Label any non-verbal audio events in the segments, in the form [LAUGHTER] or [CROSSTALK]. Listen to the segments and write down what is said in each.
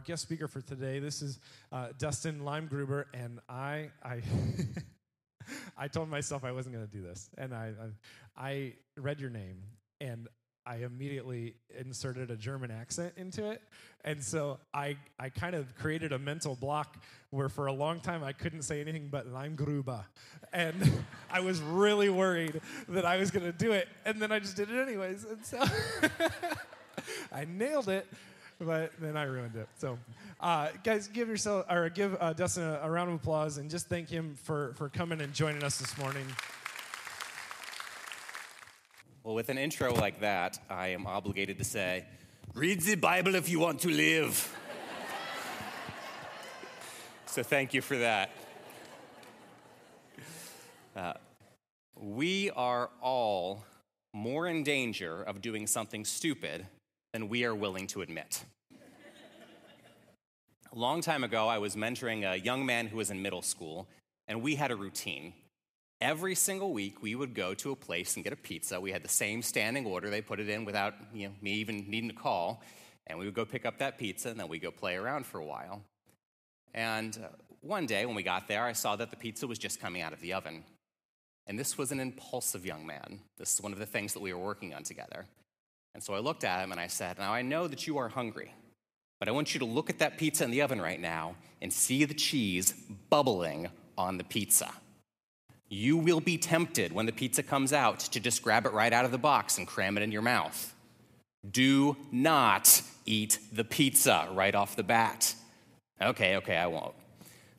Our guest speaker for today. This is uh, Dustin Limegruber, and I, I, [LAUGHS] I told myself I wasn't going to do this, and I, I, I read your name, and I immediately inserted a German accent into it, and so I, I kind of created a mental block where for a long time I couldn't say anything but Limegruber, and [LAUGHS] I was really worried that I was going to do it, and then I just did it anyways, and so [LAUGHS] I nailed it but then I ruined it. So, uh, guys, give yourself or give uh, Dustin a, a, round of applause and just thank him for for coming and joining us this morning. Well, with an intro like that, I am obligated to say, "Read the Bible if you want to live." [LAUGHS] so, thank you for that. Uh, we are all more in danger of doing something stupid than we are willing to admit. a long time ago, I was mentoring a young man who was in middle school, and we had a routine. Every single week, we would go to a place and get a pizza. We had the same standing order. They put it in without you know, me even needing to call. And we would go pick up that pizza, and then we'd go play around for a while. And uh, one day, when we got there, I saw that the pizza was just coming out of the oven. And this was an impulsive young man. This is one of the things that we were working on together. And so I looked at him and I said, Now I know that you are hungry, but I want you to look at that pizza in the oven right now and see the cheese bubbling on the pizza. You will be tempted when the pizza comes out to just grab it right out of the box and cram it in your mouth. Do not eat the pizza right off the bat. Okay, okay, I won't.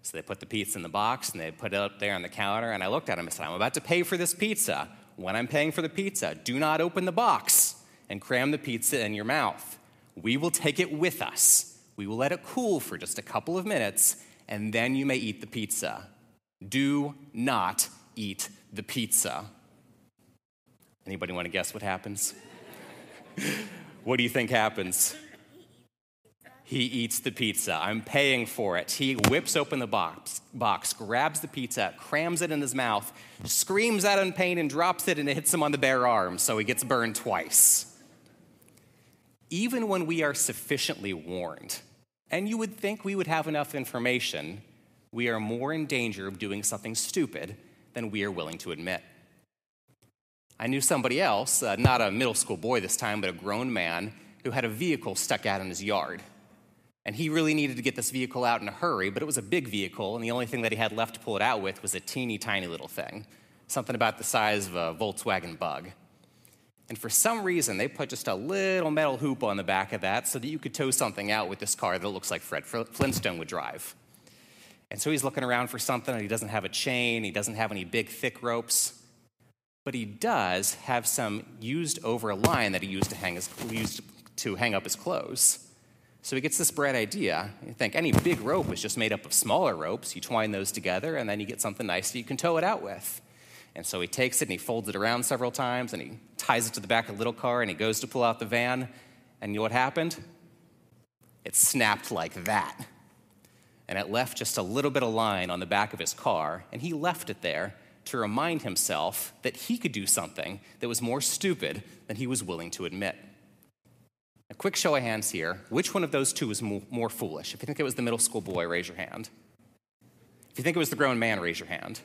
So they put the pizza in the box and they put it up there on the counter. And I looked at him and said, I'm about to pay for this pizza. When I'm paying for the pizza, do not open the box and cram the pizza in your mouth. We will take it with us. We will let it cool for just a couple of minutes, and then you may eat the pizza. Do not eat the pizza. Anybody want to guess what happens? [LAUGHS] what do you think happens? He eats the pizza. I'm paying for it. He whips open the box, box, grabs the pizza, crams it in his mouth, screams out in pain, and drops it, and it hits him on the bare arm, so he gets burned twice even when we are sufficiently warned, and you would think we would have enough information, we are more in danger of doing something stupid than we are willing to admit. I knew somebody else, uh, not a middle school boy this time, but a grown man, who had a vehicle stuck out in his yard. And he really needed to get this vehicle out in a hurry, but it was a big vehicle, and the only thing that he had left to pull it out with was a teeny tiny little thing, something about the size of a Volkswagen bug. And for some reason, they put just a little metal hoop on the back of that so that you could tow something out with this car that looks like Fred Flintstone would drive. And so he's looking around for something, and he doesn't have a chain, he doesn't have any big, thick ropes. But he does have some used over line that he used to hang, his, used to hang up his clothes. So he gets this bright idea. You think any big rope is just made up of smaller ropes. You twine those together, and then you get something nice that you can tow it out with. And so he takes it and he folds it around several times and he ties it to the back of the little car and he goes to pull out the van. And you know what happened? It snapped like that. And it left just a little bit of line on the back of his car. And he left it there to remind himself that he could do something that was more stupid than he was willing to admit. A quick show of hands here. Which one of those two was more foolish? If you think it was the middle school boy, raise your hand. If you think it was the grown man, raise your hand.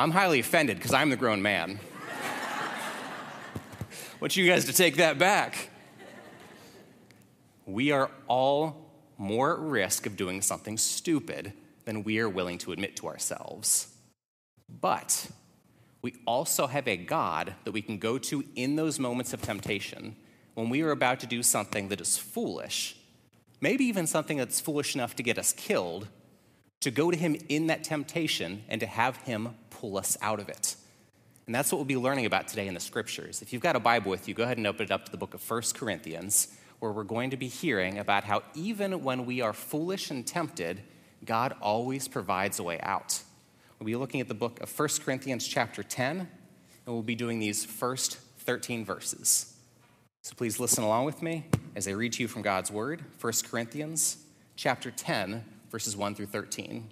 I'm highly offended because I'm the grown man. [LAUGHS] Want you guys to take that back. We are all more at risk of doing something stupid than we are willing to admit to ourselves. But we also have a God that we can go to in those moments of temptation when we are about to do something that is foolish, maybe even something that's foolish enough to get us killed, to go to Him in that temptation and to have Him pull us out of it. And that's what we'll be learning about today in the scriptures. If you've got a Bible with you, go ahead and open it up to the book of 1 Corinthians, where we're going to be hearing about how even when we are foolish and tempted, God always provides a way out. We'll be looking at the book of 1 Corinthians, chapter 10, and we'll be doing these first 13 verses. So please listen along with me as I read to you from God's word, 1 Corinthians, chapter 10, verses 1 through 13.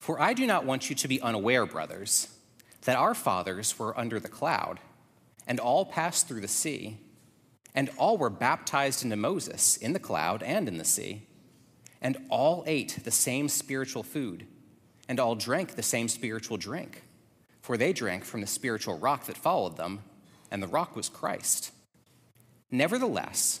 For I do not want you to be unaware, brothers, that our fathers were under the cloud, and all passed through the sea, and all were baptized into Moses in the cloud and in the sea, and all ate the same spiritual food, and all drank the same spiritual drink, for they drank from the spiritual rock that followed them, and the rock was Christ. Nevertheless,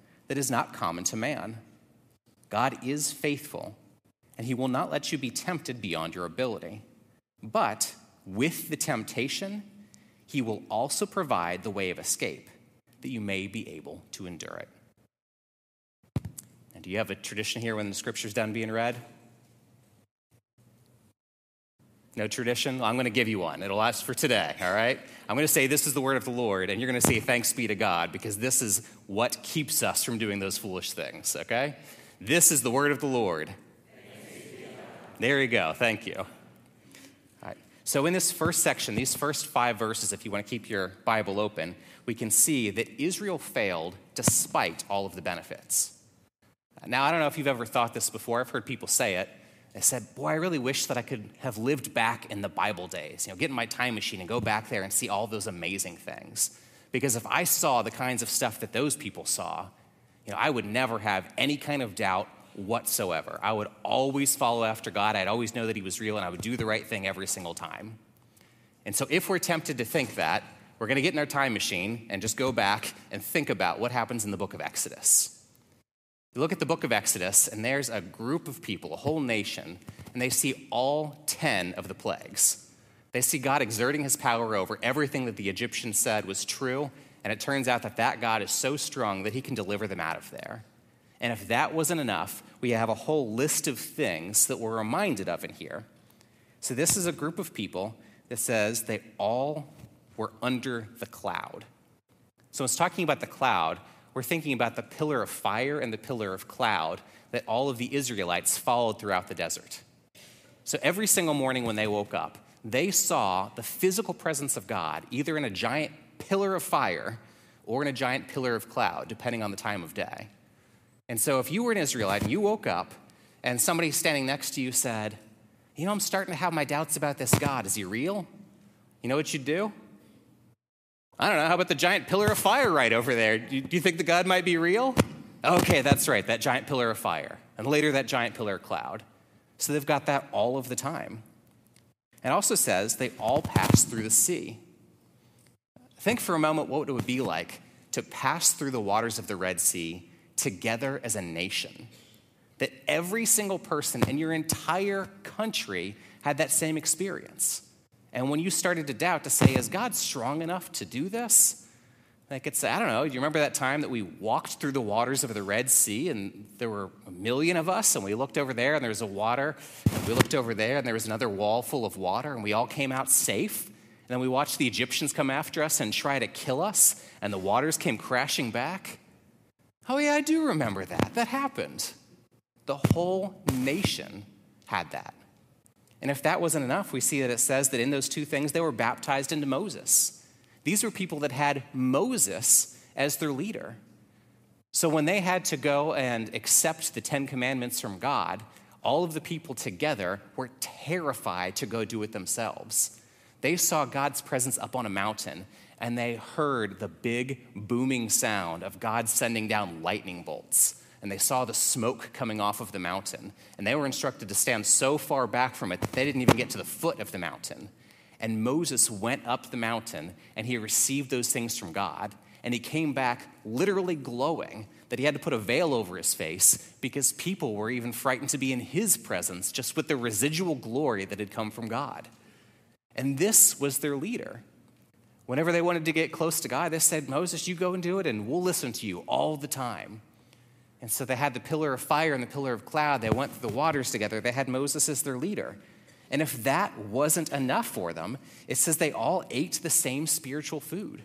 that is not common to man. God is faithful, and he will not let you be tempted beyond your ability. But with the temptation, he will also provide the way of escape that you may be able to endure it. And do you have a tradition here when the scripture's done being read? No tradition? I'm going to give you one. It'll last for today, all right? I'm going to say, This is the word of the Lord, and you're going to say, Thanks be to God, because this is what keeps us from doing those foolish things, okay? This is the word of the Lord. There you go. Thank you. All right. So, in this first section, these first five verses, if you want to keep your Bible open, we can see that Israel failed despite all of the benefits. Now, I don't know if you've ever thought this before. I've heard people say it. They said, Boy, I really wish that I could have lived back in the Bible days, you know, get in my time machine and go back there and see all those amazing things. Because if I saw the kinds of stuff that those people saw, you know, I would never have any kind of doubt whatsoever. I would always follow after God. I'd always know that He was real, and I would do the right thing every single time. And so, if we're tempted to think that, we're going to get in our time machine and just go back and think about what happens in the book of Exodus. You look at the book of Exodus, and there's a group of people, a whole nation, and they see all 10 of the plagues. They see God exerting his power over everything that the Egyptians said was true, and it turns out that that God is so strong that he can deliver them out of there. And if that wasn't enough, we have a whole list of things that we're reminded of in here. So, this is a group of people that says they all were under the cloud. So, it's talking about the cloud. We're thinking about the pillar of fire and the pillar of cloud that all of the Israelites followed throughout the desert. So, every single morning when they woke up, they saw the physical presence of God either in a giant pillar of fire or in a giant pillar of cloud, depending on the time of day. And so if you were an Israelite and you woke up and somebody standing next to you said, You know, I'm starting to have my doubts about this God. Is he real? You know what you'd do? I don't know. How about the giant pillar of fire right over there? Do you think the God might be real? Okay, that's right, that giant pillar of fire. And later, that giant pillar of cloud. So they've got that all of the time. It also says they all pass through the sea. Think for a moment what it would be like to pass through the waters of the Red Sea together as a nation. That every single person in your entire country had that same experience. And when you started to doubt, to say, is God strong enough to do this? Like it's, I don't know, do you remember that time that we walked through the waters of the Red Sea and there were a million of us and we looked over there and there was a water, and we looked over there and there was another wall full of water and we all came out safe? And then we watched the Egyptians come after us and try to kill us and the waters came crashing back? Oh, yeah, I do remember that. That happened. The whole nation had that. And if that wasn't enough, we see that it says that in those two things they were baptized into Moses. These were people that had Moses as their leader. So when they had to go and accept the Ten Commandments from God, all of the people together were terrified to go do it themselves. They saw God's presence up on a mountain and they heard the big booming sound of God sending down lightning bolts. And they saw the smoke coming off of the mountain. And they were instructed to stand so far back from it that they didn't even get to the foot of the mountain. And Moses went up the mountain and he received those things from God. And he came back literally glowing that he had to put a veil over his face because people were even frightened to be in his presence just with the residual glory that had come from God. And this was their leader. Whenever they wanted to get close to God, they said, Moses, you go and do it, and we'll listen to you all the time. And so they had the pillar of fire and the pillar of cloud. They went through the waters together. They had Moses as their leader. And if that wasn't enough for them, it says they all ate the same spiritual food.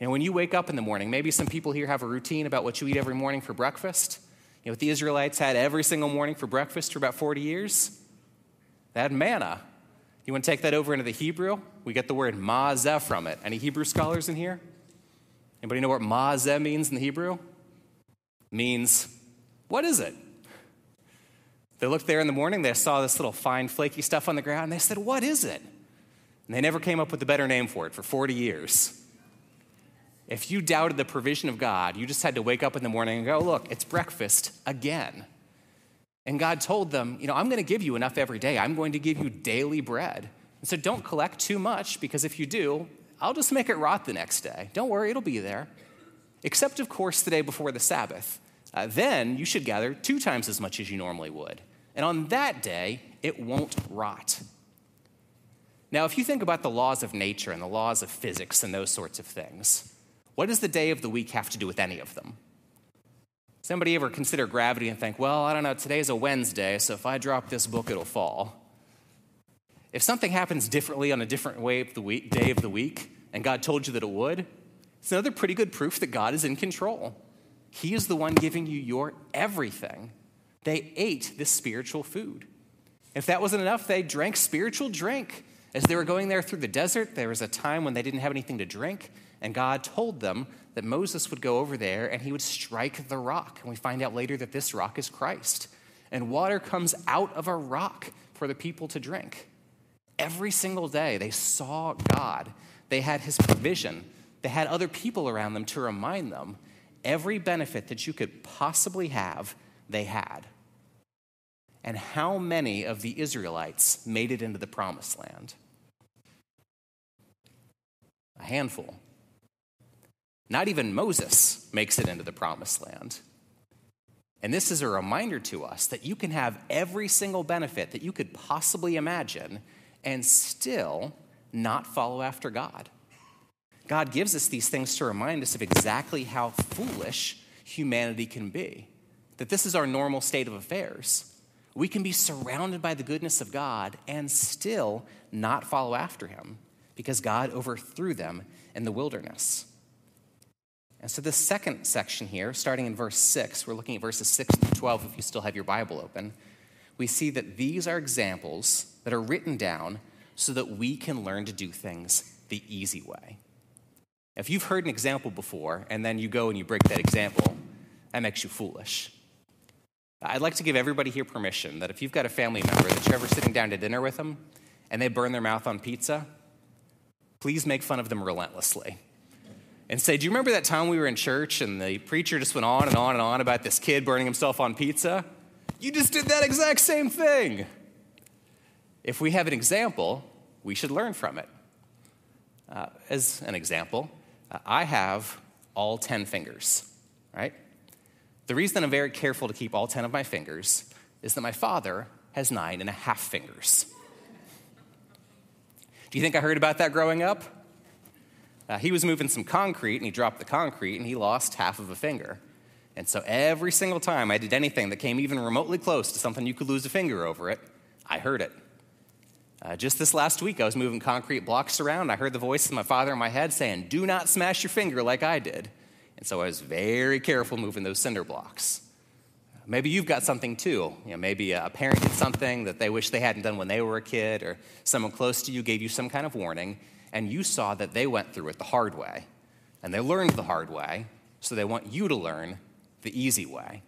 And when you wake up in the morning, maybe some people here have a routine about what you eat every morning for breakfast. You know what the Israelites had every single morning for breakfast for about 40 years? They had manna. You want to take that over into the Hebrew? We get the word mazeh from it. Any Hebrew scholars in here? Anybody know what mazeh means in the Hebrew? Means, what is it? They looked there in the morning, they saw this little fine, flaky stuff on the ground, and they said, What is it? And they never came up with a better name for it for 40 years. If you doubted the provision of God, you just had to wake up in the morning and go, Look, it's breakfast again. And God told them, You know, I'm going to give you enough every day. I'm going to give you daily bread. And so don't collect too much because if you do, I'll just make it rot the next day. Don't worry, it'll be there. Except, of course, the day before the Sabbath. Uh, then you should gather two times as much as you normally would. And on that day, it won't rot. Now, if you think about the laws of nature and the laws of physics and those sorts of things, what does the day of the week have to do with any of them? Somebody ever consider gravity and think, well, I don't know, today's a Wednesday, so if I drop this book, it'll fall? If something happens differently on a different way of the week, day of the week, and God told you that it would, it's another pretty good proof that God is in control. He is the one giving you your everything. They ate this spiritual food. If that wasn't enough, they drank spiritual drink. As they were going there through the desert, there was a time when they didn't have anything to drink, and God told them that Moses would go over there and he would strike the rock. And we find out later that this rock is Christ. And water comes out of a rock for the people to drink. Every single day, they saw God. They had His provision. They had other people around them to remind them every benefit that you could possibly have, they had. And how many of the Israelites made it into the promised land? A handful. Not even Moses makes it into the promised land. And this is a reminder to us that you can have every single benefit that you could possibly imagine and still not follow after God. God gives us these things to remind us of exactly how foolish humanity can be, that this is our normal state of affairs. We can be surrounded by the goodness of God and still not follow after him because God overthrew them in the wilderness. And so, the second section here, starting in verse 6, we're looking at verses 6 through 12 if you still have your Bible open we see that these are examples that are written down so that we can learn to do things the easy way. If you've heard an example before and then you go and you break that example, that makes you foolish. I'd like to give everybody here permission that if you've got a family member that you're ever sitting down to dinner with them and they burn their mouth on pizza, please make fun of them relentlessly. And say, Do you remember that time we were in church and the preacher just went on and on and on about this kid burning himself on pizza? You just did that exact same thing. If we have an example, we should learn from it. Uh, as an example, I have all 10 fingers, right? The reason I'm very careful to keep all 10 of my fingers is that my father has nine and a half fingers. Do you think I heard about that growing up? Uh, he was moving some concrete and he dropped the concrete and he lost half of a finger. And so every single time I did anything that came even remotely close to something you could lose a finger over it, I heard it. Uh, just this last week, I was moving concrete blocks around. I heard the voice of my father in my head saying, Do not smash your finger like I did. And so I was very careful moving those cinder blocks. Maybe you've got something too. You know, maybe a parent did something that they wish they hadn't done when they were a kid, or someone close to you gave you some kind of warning, and you saw that they went through it the hard way. And they learned the hard way, so they want you to learn the easy way.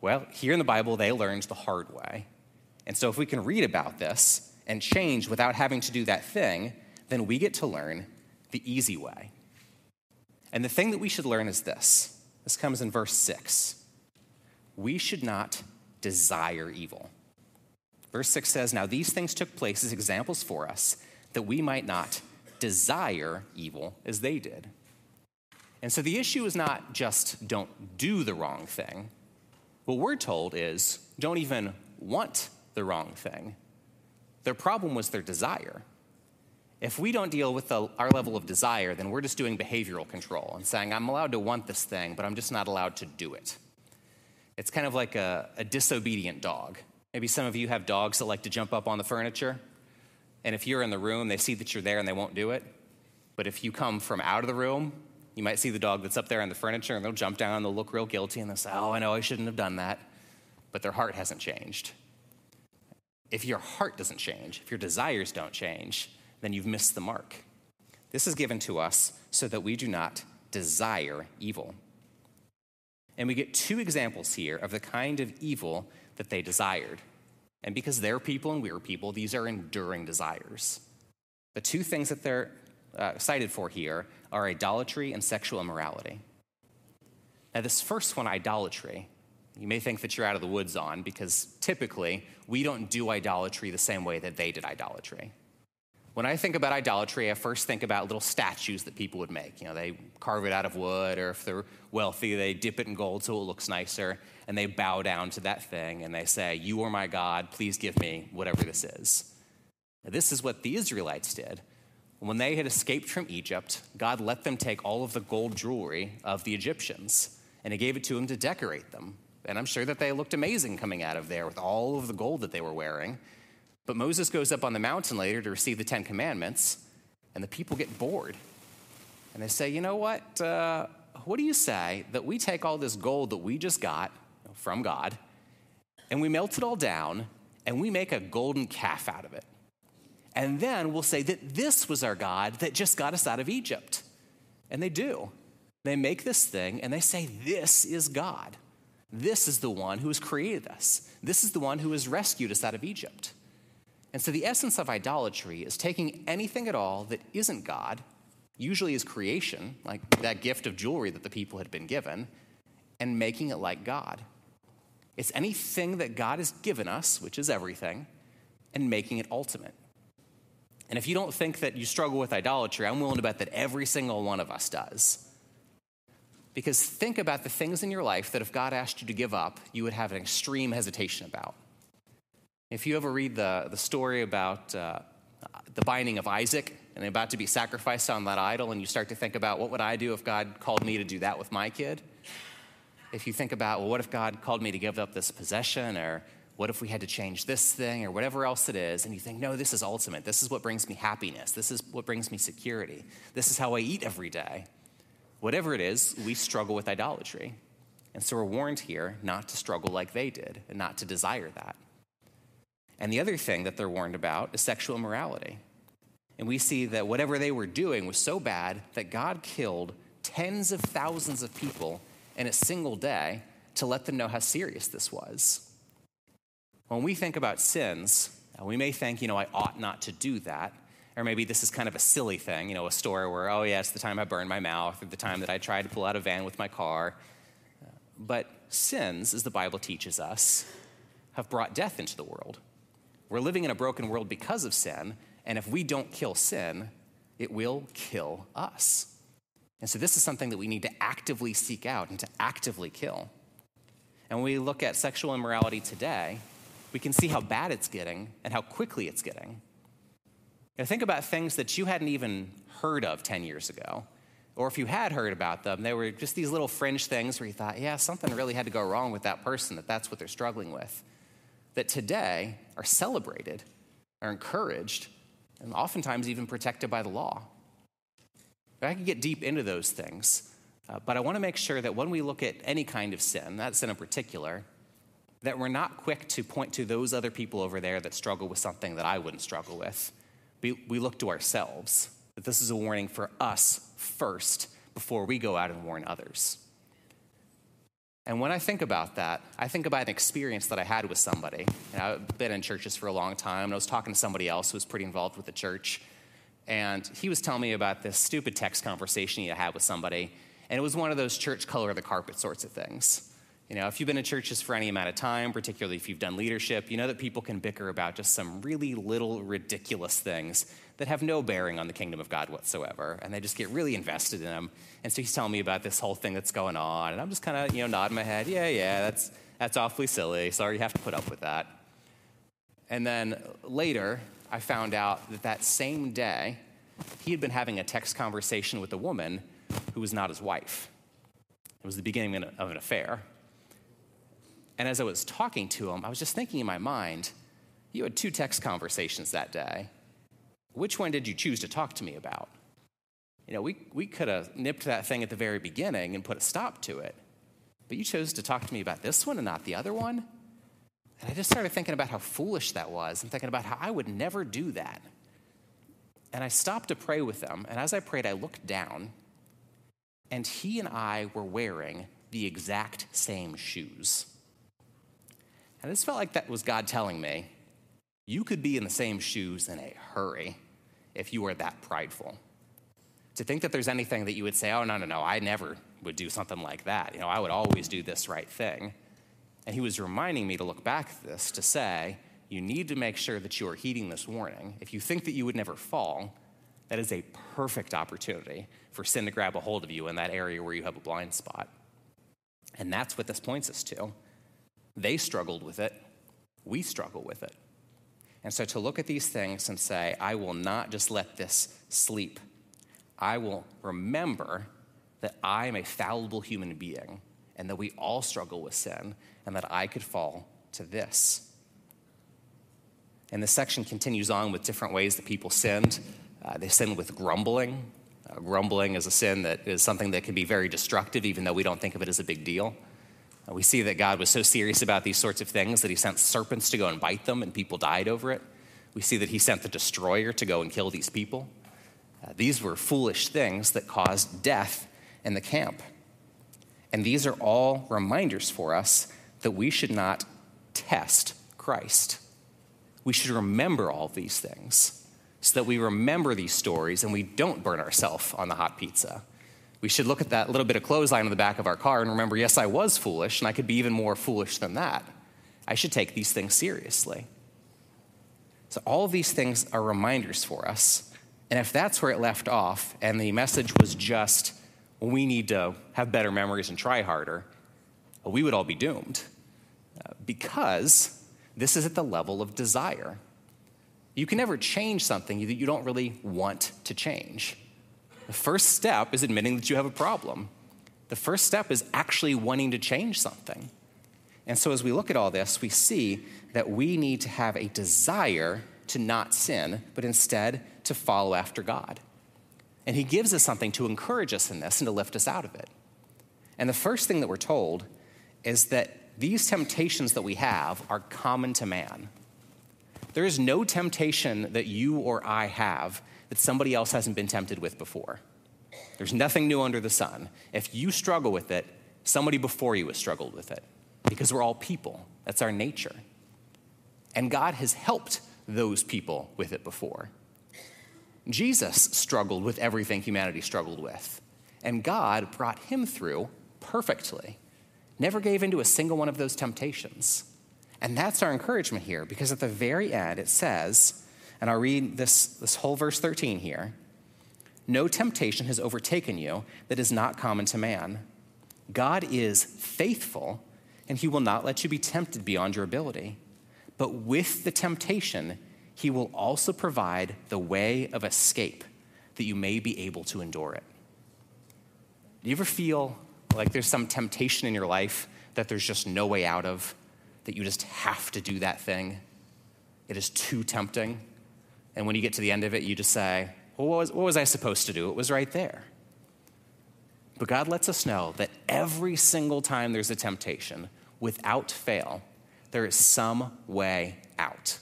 Well, here in the Bible, they learned the hard way. And so if we can read about this and change without having to do that thing, then we get to learn the easy way. And the thing that we should learn is this this comes in verse 6 we should not desire evil. Verse 6 says, Now these things took place as examples for us, that we might not desire evil as they did. And so the issue is not just don't do the wrong thing. What we're told is don't even want the wrong thing. Their problem was their desire. If we don't deal with the, our level of desire, then we're just doing behavioral control and saying, I'm allowed to want this thing, but I'm just not allowed to do it. It's kind of like a, a disobedient dog. Maybe some of you have dogs that like to jump up on the furniture. And if you're in the room, they see that you're there and they won't do it. But if you come from out of the room, you might see the dog that's up there on the furniture and they'll jump down and they'll look real guilty and they'll say, Oh, I know I shouldn't have done that. But their heart hasn't changed. If your heart doesn't change, if your desires don't change, then you've missed the mark. This is given to us so that we do not desire evil. And we get two examples here of the kind of evil that they desired. And because they're people and we're people, these are enduring desires. The two things that they're uh, cited for here are idolatry and sexual immorality. Now, this first one, idolatry, you may think that you're out of the woods on because typically we don't do idolatry the same way that they did idolatry. When I think about idolatry, I first think about little statues that people would make. You know, they carve it out of wood, or if they're wealthy, they dip it in gold so it looks nicer, and they bow down to that thing and they say, You are my God, please give me whatever this is. Now, this is what the Israelites did. When they had escaped from Egypt, God let them take all of the gold jewelry of the Egyptians, and He gave it to them to decorate them. And I'm sure that they looked amazing coming out of there with all of the gold that they were wearing. But Moses goes up on the mountain later to receive the Ten Commandments, and the people get bored. And they say, You know what? Uh, what do you say that we take all this gold that we just got from God, and we melt it all down, and we make a golden calf out of it? And then we'll say that this was our God that just got us out of Egypt. And they do. They make this thing, and they say, This is God. This is the one who has created us. This is the one who has rescued us out of Egypt. And so the essence of idolatry is taking anything at all that isn't God, usually is creation, like that gift of jewelry that the people had been given, and making it like God. It's anything that God has given us, which is everything, and making it ultimate. And if you don't think that you struggle with idolatry, I'm willing to bet that every single one of us does. Because think about the things in your life that if God asked you to give up, you would have an extreme hesitation about. If you ever read the, the story about uh, the binding of Isaac and about to be sacrificed on that idol, and you start to think about what would I do if God called me to do that with my kid? If you think about, well, what if God called me to give up this possession, or what if we had to change this thing, or whatever else it is, and you think, no, this is ultimate. This is what brings me happiness. This is what brings me security. This is how I eat every day. Whatever it is, we struggle with idolatry. And so we're warned here not to struggle like they did and not to desire that. And the other thing that they're warned about is sexual immorality. And we see that whatever they were doing was so bad that God killed tens of thousands of people in a single day to let them know how serious this was. When we think about sins, uh, we may think, you know, I ought not to do that. Or maybe this is kind of a silly thing, you know, a story where, oh, yeah, it's the time I burned my mouth or the time that I tried to pull out a van with my car. But sins, as the Bible teaches us, have brought death into the world. We're living in a broken world because of sin, and if we don't kill sin, it will kill us. And so, this is something that we need to actively seek out and to actively kill. And when we look at sexual immorality today, we can see how bad it's getting and how quickly it's getting. Now, think about things that you hadn't even heard of 10 years ago. Or if you had heard about them, they were just these little fringe things where you thought, yeah, something really had to go wrong with that person, that that's what they're struggling with that today are celebrated, are encouraged, and oftentimes even protected by the law. But I could get deep into those things, Uh, but I want to make sure that when we look at any kind of sin, that sin in particular, that we're not quick to point to those other people over there that struggle with something that I wouldn't struggle with. We, we look to ourselves, that this is a warning for us first before we go out and warn others. And when I think about that, I think about an experience that I had with somebody. Know, I've been in churches for a long time, and I was talking to somebody else who was pretty involved with the church. And he was telling me about this stupid text conversation he had with somebody. And it was one of those church color of the carpet sorts of things. You know, if you've been in churches for any amount of time, particularly if you've done leadership, you know that people can bicker about just some really little ridiculous things that have no bearing on the kingdom of God whatsoever. And they just get really invested in them. And so he's telling me about this whole thing that's going on. And I'm just kind of, you know, nodding my head. Yeah, yeah, that's, that's awfully silly. Sorry you have to put up with that. And then later, I found out that that same day, he had been having a text conversation with a woman who was not his wife. It was the beginning of an affair. And as I was talking to him, I was just thinking in my mind, you had two text conversations that day. Which one did you choose to talk to me about? You know, we, we could have nipped that thing at the very beginning and put a stop to it. But you chose to talk to me about this one and not the other one? And I just started thinking about how foolish that was and thinking about how I would never do that. And I stopped to pray with them. And as I prayed, I looked down, and he and I were wearing the exact same shoes. And this felt like that was God telling me, you could be in the same shoes in a hurry if you were that prideful. To think that there's anything that you would say, oh, no, no, no, I never would do something like that. You know, I would always do this right thing. And he was reminding me to look back at this to say, you need to make sure that you are heeding this warning. If you think that you would never fall, that is a perfect opportunity for sin to grab a hold of you in that area where you have a blind spot. And that's what this points us to. They struggled with it, we struggle with it. And so to look at these things and say, I will not just let this sleep, I will remember that I am a fallible human being and that we all struggle with sin and that I could fall to this. And the section continues on with different ways that people sinned. Uh, they sinned with grumbling. Uh, grumbling is a sin that is something that can be very destructive, even though we don't think of it as a big deal. We see that God was so serious about these sorts of things that he sent serpents to go and bite them, and people died over it. We see that he sent the destroyer to go and kill these people. Uh, these were foolish things that caused death in the camp. And these are all reminders for us that we should not test Christ. We should remember all these things so that we remember these stories and we don't burn ourselves on the hot pizza we should look at that little bit of clothesline on the back of our car and remember, yes, I was foolish, and I could be even more foolish than that. I should take these things seriously. So, all of these things are reminders for us. And if that's where it left off, and the message was just, we need to have better memories and try harder, we would all be doomed. Uh, because this is at the level of desire. You can never change something that you don't really want to change. The first step is admitting that you have a problem. The first step is actually wanting to change something. And so, as we look at all this, we see that we need to have a desire to not sin, but instead to follow after God. And He gives us something to encourage us in this and to lift us out of it. And the first thing that we're told is that these temptations that we have are common to man. There is no temptation that you or I have that somebody else hasn't been tempted with before. There's nothing new under the sun. If you struggle with it, somebody before you has struggled with it because we're all people. That's our nature. And God has helped those people with it before. Jesus struggled with everything humanity struggled with, and God brought him through perfectly. Never gave into a single one of those temptations. And that's our encouragement here because at the very end it says, and I'll read this, this whole verse 13 here. No temptation has overtaken you that is not common to man. God is faithful, and he will not let you be tempted beyond your ability. But with the temptation, he will also provide the way of escape that you may be able to endure it. Do you ever feel like there's some temptation in your life that there's just no way out of, that you just have to do that thing? It is too tempting. And when you get to the end of it, you just say, well, what was, what was I supposed to do? It was right there. But God lets us know that every single time there's a temptation, without fail, there is some way out.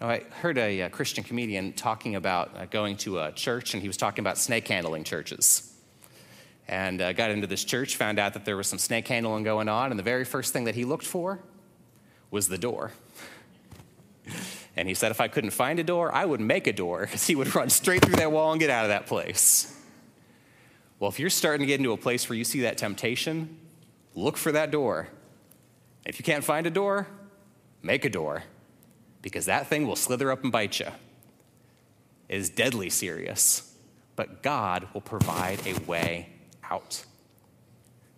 Now, I heard a, a, Christian comedian talking about uh, going to a church, and he was talking about snake handling churches. And uh, got into this church, found out that there was some snake handling going on, and the very first thing that he looked for was the door. [LAUGHS] and he said, if I couldn't find a door, I would make a door, because he would run straight through that wall and get out of that place. Well, if you're starting to get into a place where you see that temptation, look for that door. If you can't find a door, make a door because that thing will slither up and bite you. It is deadly serious, but God will provide a way out.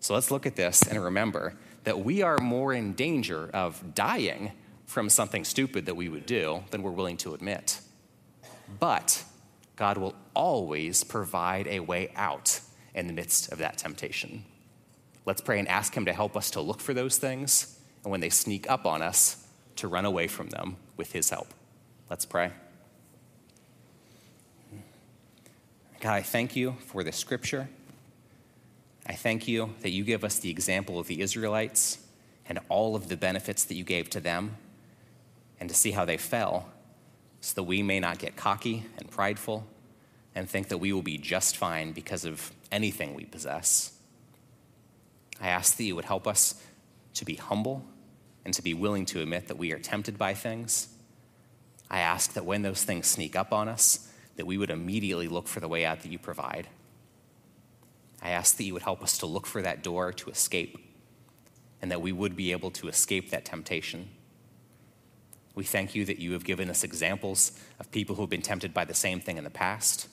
So let's look at this and remember that we are more in danger of dying from something stupid that we would do than we're willing to admit. But God will always provide a way out in the midst of that temptation. Let's pray and ask Him to help us to look for those things, and when they sneak up on us, to run away from them with His help. Let's pray. God, I thank you for this scripture. I thank you that you give us the example of the Israelites and all of the benefits that you gave to them, and to see how they fell, so that we may not get cocky and prideful and think that we will be just fine because of anything we possess. I ask that you would help us to be humble and to be willing to admit that we are tempted by things. I ask that when those things sneak up on us, that we would immediately look for the way out that you provide. I ask that you would help us to look for that door to escape and that we would be able to escape that temptation. We thank you that you have given us examples of people who have been tempted by the same thing in the past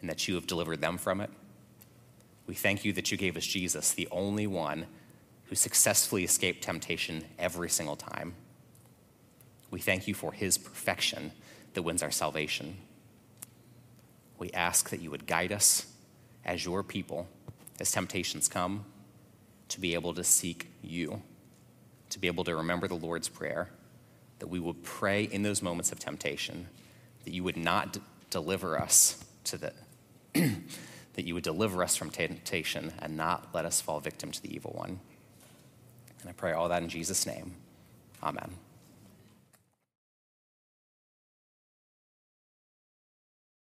and that you have delivered them from it. We thank you that you gave us Jesus, the only one who successfully escaped temptation every single time. We thank you for his perfection that wins our salvation. We ask that you would guide us as your people as temptations come to be able to seek you, to be able to remember the Lord's Prayer, that we would pray in those moments of temptation, that you would not d- deliver us to the [CLEARS THROAT] that you would deliver us from temptation and not let us fall victim to the evil one. And I pray all that in Jesus' name. Amen.